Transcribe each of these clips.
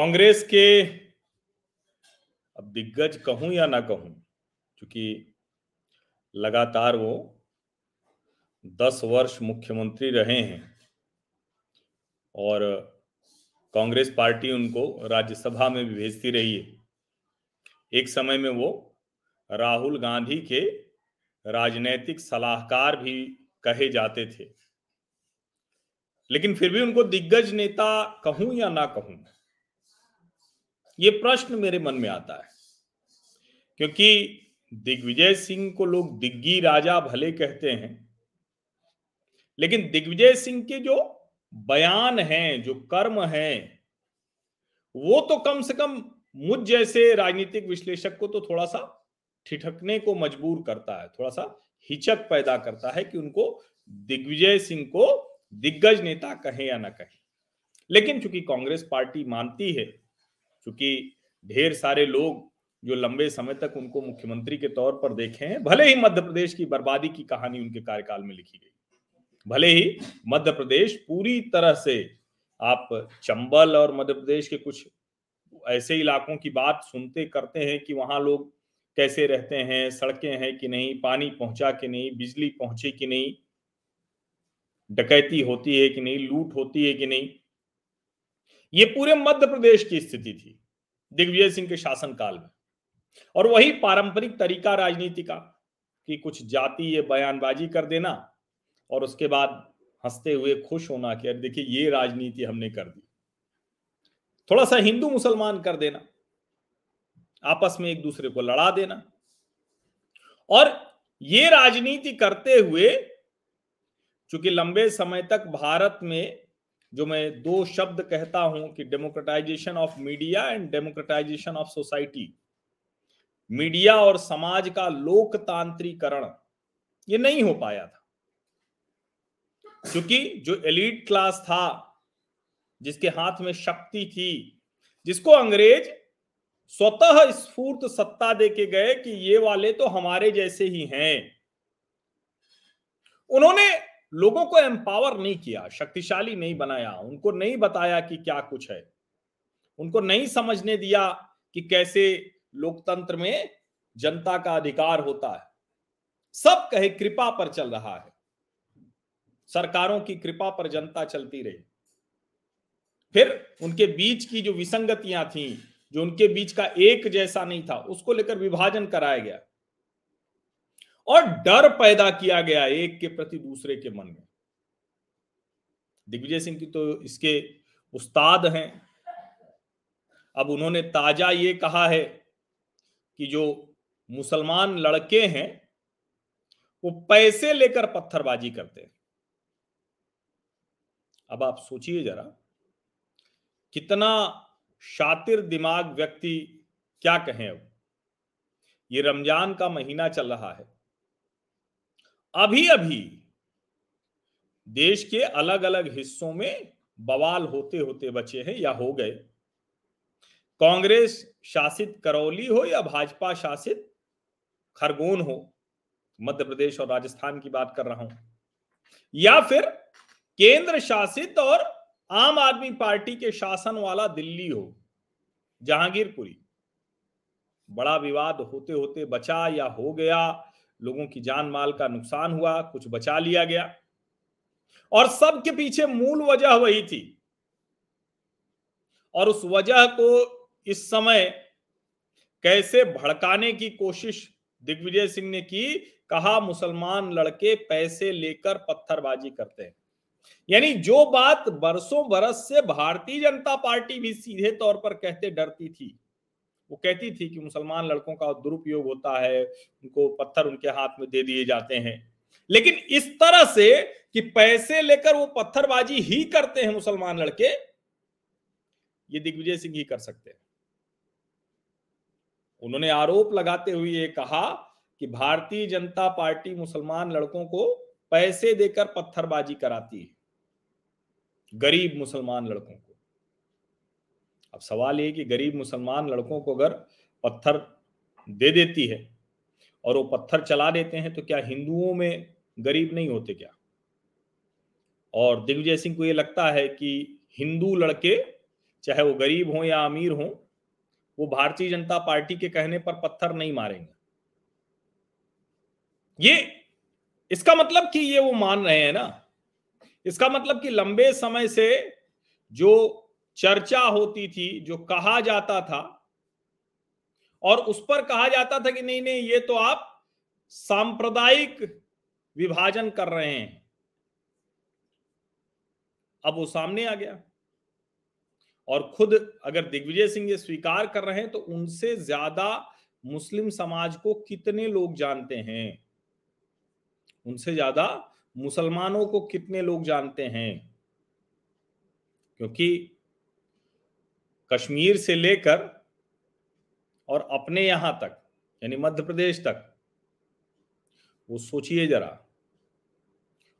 कांग्रेस के अब दिग्गज कहूँ या ना कहूँ क्योंकि लगातार वो दस वर्ष मुख्यमंत्री रहे हैं और कांग्रेस पार्टी उनको राज्यसभा में भी भेजती रही है, एक समय में वो राहुल गांधी के राजनैतिक सलाहकार भी कहे जाते थे। लेकिन फिर भी उनको दिग्गज नेता कहूँ या ना कहूँ ये प्रश्न मेरे मन में आता है। क्योंकि दिग्विजय सिंह को लोग दिग्गी राजा भले कहते हैं, लेकिन दिग्विजय सिंह के जो बयान हैं, जो कर्म हैं, वो तो कम से कम मुझ जैसे राजनीतिक विश्लेषक को तो थोड़ा सा ठिठकने को मजबूर करता है थोड़ा सा हिचक पैदा करता है कि उनको दिग्विजय सिंह को दिग्गज नेता कहें या ना कहें। लेकिन चूँकि कांग्रेस पार्टी मानती है चूँकि ढेर सारे लोग जो लंबे समय तक उनको मुख्यमंत्री के तौर पर देखे हैं, भले ही मध्य प्रदेश की बर्बादी की कहानी उनके कार्यकाल में लिखी गई। भले ही मध्य प्रदेश पूरी तरह से आप चंबल और मध्य प्रदेश के कुछ ऐसे इलाकों की बात सुनते करते हैं कि वहाँ लोग कैसे रहते हैं, सड़कें हैं कि नहीं, पानी पहुँचा कि नहीं, बिजली पहुँची कि नहीं, डकैती होती है कि नहीं, लूट होती है कि नहीं ये पूरे मध्य प्रदेश की स्थिति थी, दिग्विजय सिंह के शासनकाल में। और वही पारंपरिक तरीका राजनीति का, कि कुछ जातीय बयानबाजी कर देना और उसके बाद हँसते हुए खुश होना कि अरे देखिए, ये राजनीति हमने कर दी। थोड़ा सा हिंदू मुसलमान कर देना, आपस में एक दूसरे को लड़ा देना। और ये राजनीति करते हुए, चूँकि लंबे समय तक भारत में जो मैं दो शब्द कहता हूँ कि democratization of media and democratization of society media और समाज का लोकतांत्रिकरण, ये नहीं हो पाया था। क्योंकि जो एलिट क्लास था, जिसके हाथ में शक्ति थी, जिसको अंग्रेज़ स्वतः स्फूर्त सत्ता दे के गए कि ये वाले तो हमारे जैसे ही हैं। उन्होंने लोगों को एम्पावर नहीं किया, शक्तिशाली नहीं बनाया, उनको नहीं बताया कि क्या कुछ है। उनको नहीं समझने दिया कि कैसे लोकतंत्र में जनता का अधिकार होता है। सब कहे, कृपा पर चल रहा है। सरकारों की कृपा पर जनता चलती रही। फिर उनके बीच की जो विसंगतियाँ थी, जो उनके बीच का एक जैसा नहीं था, उसको लेकर विभाजन कराया गया। और डर पैदा किया गया एक के प्रति दूसरे के मन में। दिग्विजय सिंह की तो इसके उस्ताद हैं। अब उन्होंने ताज़ा ये कहा है कि जो मुसलमान लड़के हैं, वो पैसे लेकर पत्थरबाजी करते हैं। अब आप सोचिए जरा, कितना शातिर दिमाग व्यक्ति क्या कहें अब? ये रमज़ान का महीना चल रहा है। अभी अभी देश के अलग अलग हिस्सों में बवाल होते होते बचे हैं या हो गए। कांग्रेस शासित करौली हो या भाजपा शासित खरगोन हो, मध्य प्रदेश और राजस्थान की बात कर रहा हूँ। या फिर केंद्र शासित और आम आदमी पार्टी के शासन वाला दिल्ली हो, जहांगीरपुरी। बड़ा विवाद होते होते बचा या हो गया लोगों की जान माल का नुकसान हुआ, कुछ बचा लिया गया। और सबके पीछे मूल वजह वही थी। और उस वजह को इस समय कैसे भड़काने की कोशिश दिग्विजय सिंह ने की, कहा, मुसलमान लड़के पैसे लेकर पत्थरबाजी करते हैं। यानी जो बात बरसों बरस से भारतीय जनता पार्टी भी सीधे तौर पर कहते डरती थी वो कहती थी कि मुसलमान लड़कों का दुरुपयोग होता है, उनको पत्थर उनके हाथ में दे दिए जाते हैं। लेकिन इस तरह से कि पैसे लेकर वो पत्थरबाजी ही करते हैं मुसलमान लड़के, ये दिग्विजय सिंह ही कर सकते हैं। उन्होंने आरोप लगाते हुए ये कहा कि भारतीय जनता पार्टी मुसलमान लड़कों को पैसे देकर पत्थरबाजी कराती है, गरीब मुसलमान लड़कों को। अब सवाल ये कि गरीब मुसलमान लड़कों को अगर पत्थर दे देती है और वो पत्थर चला देते हैं तो क्या हिंदुओं में गरीब नहीं होते क्या? और दिग्विजय सिंह को ये लगता है कि हिंदू लड़के, चाहे वो गरीब हो या अमीर हो, वो भारतीय जनता पार्टी के कहने पर पत्थर नहीं मारेंगे। ये, इसका मतलब कि ये वो मान रहे हैं ना? इसका मतलब कि लंबे समय से जो चर्चा होती थी, जो कहा जाता था। और उस पर कहा जाता था कि नहीं नहीं, ये तो आप सांप्रदायिक विभाजन कर रहे हैं। अब वो सामने आ गया। और खुद अगर दिग्विजय सिंह ये स्वीकार कर रहे हैं तो उनसे ज़्यादा मुस्लिम समाज को कितने लोग जानते हैं? उनसे ज़्यादा मुसलमानों को कितने लोग जानते हैं? क्योंकि कश्मीर से लेकर और अपने यहाँ तक, यानी मध्य प्रदेश तक, वो सोचिए जरा।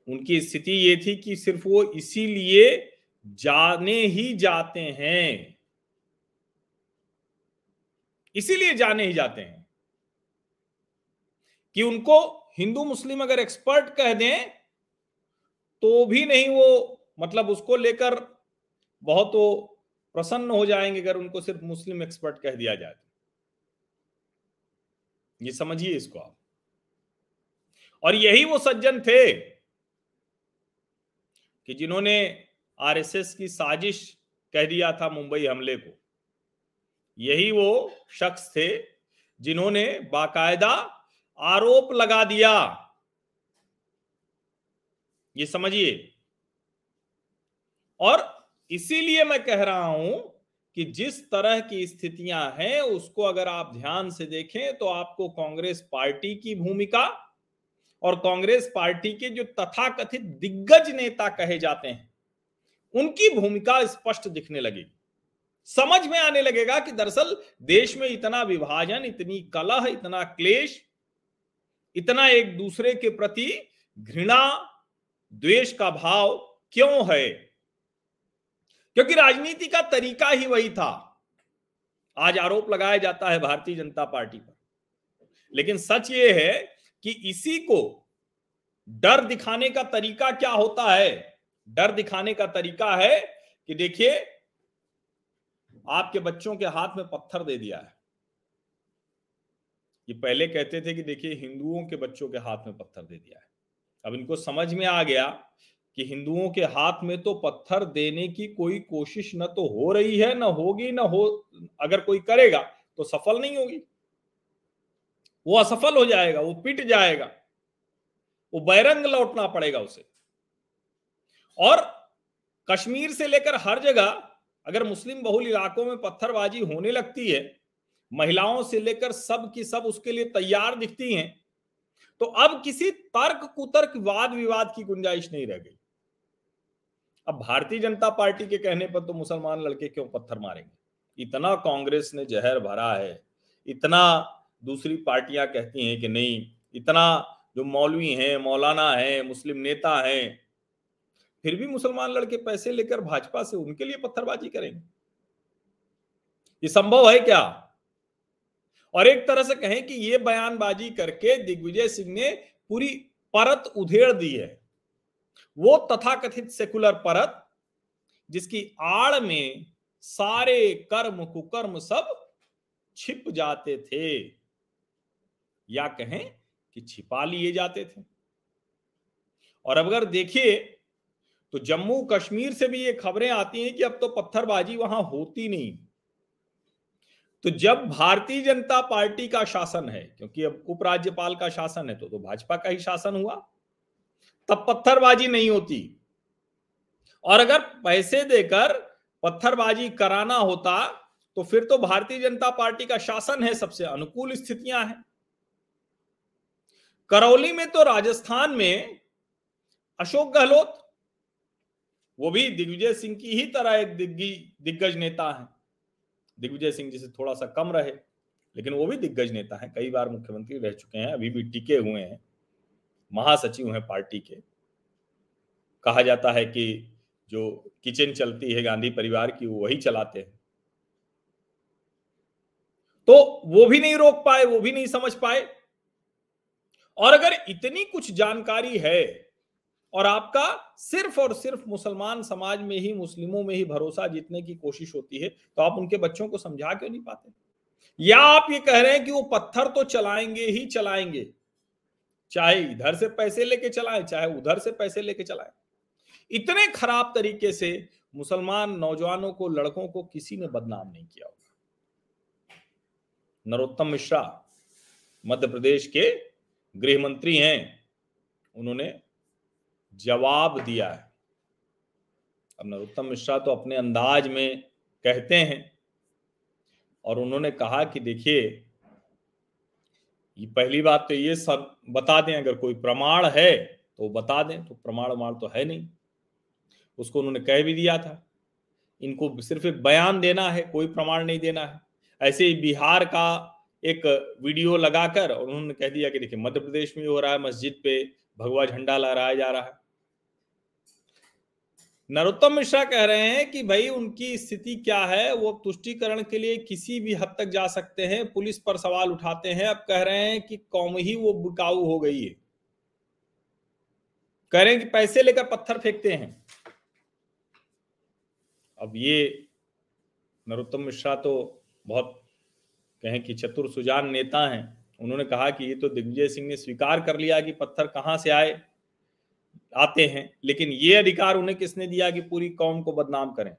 उनकी स्थिति ये थी कि सिर्फ़ वो इसीलिए जाने ही जाते हैं। इसीलिए जाने ही जाते हैं कि उनको हिंदू मुस्लिम अगर एक्सपर्ट कह दें तो भी नहीं वो मतलब उसको लेकर बहुत वो प्रसन्न हो जाएँगे अगर उनको सिर्फ़ मुस्लिम एक्सपर्ट कह दिया जाए तो। ये समझिए इसको आप। और यही वो सज्जन थे कि जिन्होंने आरएसएस की साजिश कह दिया था मुंबई हमले को। यही वो शख्स थे जिन्होंने बाकायदा आरोप लगा दिया। ये समझिए। और इसीलिए मैं कह रहा हूँ कि जिस तरह की स्थितियाँ हैं, उसको अगर आप ध्यान से देखें तो आपको कांग्रेस पार्टी की भूमिका और कांग्रेस पार्टी के जो तथाकथित दिग्गज नेता कहे जाते हैं, उनकी भूमिका स्पष्ट दिखने लगेगी। समझ में आने लगेगा कि दरअसल देश में इतना विभाजन, इतनी कलह, इतना क्लेश, इतना एक दूसरे के प्रति घृणा, द्वेष का भाव क्यों है? क्योंकि राजनीति का तरीका ही वही था। आज आरोप लगाया जाता है भारतीय जनता पार्टी पर। लेकिन सच ये है कि इसी को डर दिखाने का तरीका क्या होता है? डर दिखाने का तरीका है कि देखिए, आपके बच्चों के हाथ में पत्थर दे दिया है। ये पहले कहते थे कि देखिए, हिंदुओं के बच्चों के हाथ में पत्थर दे दिया है। अब इनको समझ में आ गया कि हिंदुओं के हाथ में तो पत्थर देने की कोई कोशिश न तो हो रही है, न होगी, न हो, अगर कोई करेगा तो सफल नहीं होगी। वो असफल हो जाएगा, वो पिट जाएगा, वो बैरंग लौटना पड़ेगा उसे। और कश्मीर से लेकर हर जगह अगर मुस्लिम बहुल इलाकों में पत्थरबाजी होने लगती है, महिलाओं से लेकर सब की सब उसके लिए तैयार दिखती हैं तो अब किसी तर्क कुतर्क वाद विवाद की गुंजाइश नहीं रह गई। अब भारतीय जनता पार्टी के कहने पर तो मुसलमान लड़के क्यों पत्थर मारेंगे? इतना कांग्रेस ने जहर भरा है, इतना दूसरी पार्टियाँ कहती हैं कि नहीं, इतना जो मौलवी हैं, मौलाना हैं, मुस्लिम नेता हैं, फिर भी मुसलमान लड़के पैसे लेकर भाजपा से उनके लिए पत्थरबाजी करेंगे? ये संभव है क्या? और एक तरह से कहें कि ये बयानबाजी करके दिग्विजय सिंह ने पूरी परत उधेड़ दी है। वो तथाकथित सेकुलर परत, जिसकी आड़ में सारे कर्म, कुकर्म सब छिप जाते थे। या कहें कि छिपा लिए जाते थे। और अब अगर देखिए तो जम्मू कश्मीर से भी ये खबरें आती हैं कि अब तो पत्थरबाजी वहाँ होती नहीं। तो जब भारतीय जनता पार्टी का शासन है, क्योंकि अब उपराज्यपाल का शासन है तो तो भाजपा का ही शासन हुआ। तब पत्थरबाजी नहीं होती। और अगर पैसे देकर पत्थरबाजी कराना होता तो फिर तो भारतीय जनता पार्टी का शासन है सबसे, अनुकूल स्थितियाँ हैं। करौली में तो राजस्थान में अशोक गहलोत, वो भी दिग्विजय सिंह की ही तरह एक दिग्गज नेता है। दिग्विजय सिंह जिसे थोड़ा सा कम रहे, लेकिन वो भी दिग्गज नेता है, कई बार मुख्यमंत्री रह चुके हैं, अभी भी टिके हुए हैं। महासचिव हैं पार्टी के। कहा जाता है कि जो किचन चलती है, गांधी परिवार की वही चलाते हैं। तो वो भी नहीं रोक पाए, वो भी नहीं समझ पाए। और अगर इतनी कुछ जानकारी है, और आपका सिर्फ़ और सिर्फ़ मुसलमान समाज में ही, मुस्लिमों में ही भरोसा जीतने की कोशिश होती है तो आप उनके बच्चों को समझा क्यों नहीं पाते? या आप ये कह रहे हैं कि वो पत्थर तो चलाएँगे ही चलाएँगे चाहे इधर से पैसे लेके चलाएँ, चाहे उधर से पैसे लेके चलाएँ। इतने खराब तरीके से मुसलमान नौजवानों को, लड़कों को किसी ने बदनाम नहीं किया होगा। नरोत्तम मिश्रा, मध्य प्रदेश के गृह मंत्री हैं। उन्होंने जवाब दिया है। अब नरोत्तम मिश्रा तो अपने अंदाज में कहते हैं और उन्होंने कहा कि देखिए ये पहली बात तो ये सब बता दें, अगर कोई प्रमाण है तो बता दें तो प्रमाण उमाण तो है नहीं। उसको उन्होंने कह भी दिया था। इनको सिर्फ़ एक बयान देना है, कोई प्रमाण नहीं देना है। ऐसे ही बिहार का एक वीडियो लगाकर उन्होंने कह दिया कि देखिए, मध्य प्रदेश में हो रहा है, मस्जिद पे भगवा झंडा लहराया जा रहा है। नरोत्तम मिश्रा कह रहे हैं कि भाई उनकी स्थिति क्या है? वो तुष्टिकरण के लिए किसी भी हद तक जा सकते हैं, पुलिस पर सवाल उठाते हैं। अब कह रहे हैं कि कौम ही वो बिकाऊ हो गई है। कह रहे हैं कि पैसे लेकर पत्थर फेंकते हैं। अब ये नरोत्तम मिश्रा तो बहुत कहें कि चतुर सुजान नेता हैं। उन्होंने कहा कि ये तो दिग्विजय सिंह ने स्वीकार कर लिया कि पत्थर कहाँ से आए? आते हैं, लेकिन ये अधिकार उन्हें किसने दिया कि पूरी कौम को बदनाम करें?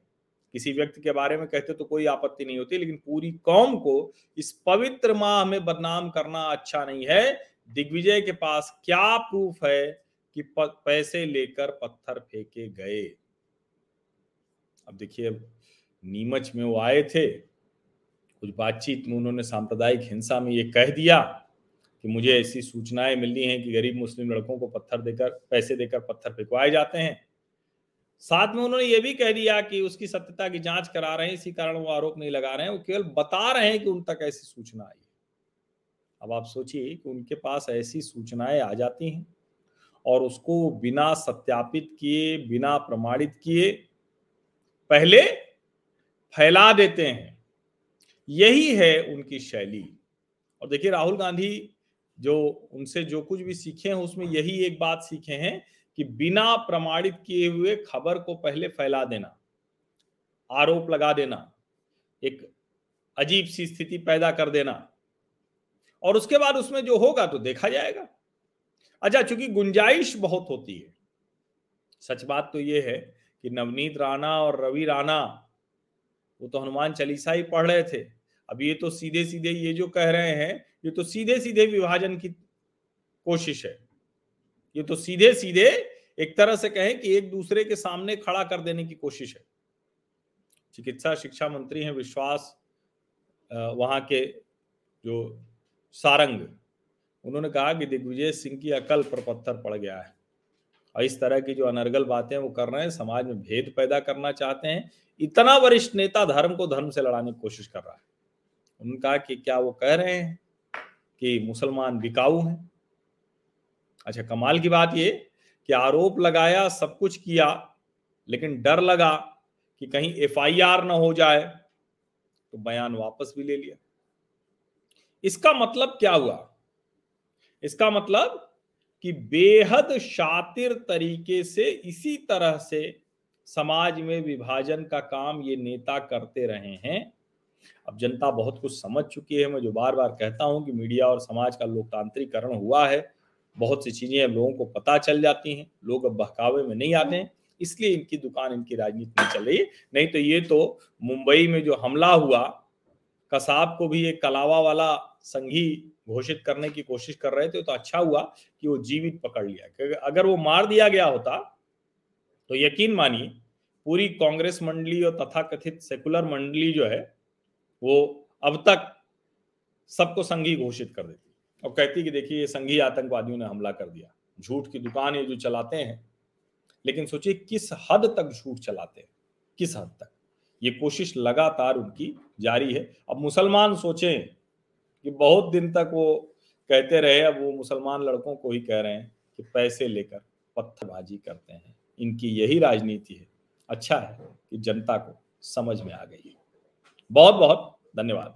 किसी व्यक्ति के बारे में कहते तो कोई आपत्ति नहीं होती, लेकिन पूरी कौम को इस पवित्र माह में बदनाम करना अच्छा नहीं है। दिग्विजय के पास क्या प्रूफ है कि पैसे लेकर पत्थर फेंके गए? अब देखिए नीमच में वो आए थे, कुछ बातचीत में उन्होंने सांप्रदायिक हिंसा में ये कह दिया। कि मुझे ऐसी सूचनाएँ मिली हैं कि गरीब मुस्लिम लड़कों को पत्थर देकर, पैसे देकर पत्थर फेंकवाए जाते हैं। साथ में उन्होंने ये भी कह दिया कि उसकी सत्यता की जाँच करा रहे हैं, इसी कारण वो आरोप नहीं लगा रहे हैं। वो केवल बता रहे हैं कि उन तक ऐसी सूचना आई अब आप सोचिए कि उनके पास ऐसी सूचनाएँ आ जाती हैं और उसको बिना सत्यापित किए, बिना प्रमाणित किए पहले फैला देते हैं। यही है उनकी शैली। और देखिए, राहुल गांधी जो उनसे जो कुछ भी सीखे हैं, उसमें यही एक बात सीखे हैं कि बिना प्रमाणित किए हुए खबर को पहले फैला देना, आरोप लगा देना, एक अजीब सी स्थिति पैदा कर देना। और उसके बाद उसमें जो होगा तो देखा जाएगा। अच्छा चूँकि गुंजाइश बहुत होती है, सच बात तो यह है कि नवनीत राणा और रवि राणा, वो तो हनुमान चालीसा ही पढ़ रहे थे। अब ये तो सीधे सीधे ये जो कह रहे हैं ये तो सीधे सीधे विभाजन की कोशिश है। ये तो सीधे सीधे एक तरह से कहें कि एक दूसरे के सामने खड़ा कर देने की कोशिश है। चिकित्सा, शिक्षा मंत्री हैं, विश्वास वहाँ के जो सारंग, उन्होंने कहा कि दिग्विजय सिंह की अकल पर पत्थर पड़ गया है। और इस तरह की जो अनर्गल बातें वो कर रहे हैं, समाज में भेद पैदा करना चाहते हैं, इतना वरिष्ठ नेता धर्म को धर्म से लड़ाने की कोशिश कर रहा है। उन्होंने कहा कि क्या वो कह रहे हैं? कि मुसलमान बिकाऊ हैं। अच्छा कमाल की बात ये कि आरोप लगाया, सब कुछ किया, लेकिन डर लगा कि कहीं एफआईआर ना हो जाए तो बयान वापस भी ले लिया। इसका मतलब क्या हुआ? इसका मतलब कि बेहद शातिर तरीके से इसी तरह से समाज में विभाजन का काम ये नेता करते रहे हैं। अब जनता बहुत कुछ समझ चुकी है। मैं जो बार बार कहता हूँ कि मीडिया और समाज का लोकतांत्रिकरण हुआ है, बहुत सी चीज़ें लोगों को पता चल जाती हैं। लोग अब बहकावे में नहीं आते हैं, इसलिए इनकी दुकान, इनकी राजनीति नहीं चल रही नहीं तो ये तो मुंबई में जो हमला हुआ, कसाब को भी एक कलावा वाला संघी घोषित करने की कोशिश कर रहे थे तो अच्छा हुआ कि वो जीवित पकड़ लिया। क्योंकि अगर वो मार दिया गया होता तो यकीन मानिए, पूरी कांग्रेस मंडली और तथाकथित सेकुलर मंडली जो है वो अब तक सबको संघी घोषित कर देती और कहती कि देखिए, ये संघी आतंकवादियों ने हमला कर दिया। झूठ की दुकान ये जो चलाते हैं, लेकिन सोचिए किस हद तक झूठ चलाते हैं? किस हद तक? ये कोशिश लगातार उनकी जारी है। अब मुसलमान सोचें कि बहुत दिन तक वो कहते रहे, अब वो मुसलमान लड़कों को ही कह रहे हैं कि पैसे लेकर पत्थरबाजी करते हैं। इनकी यही राजनीति है। अच्छा है कि जनता को समझ में आ गई है। बहुत बहुत धन्यवाद।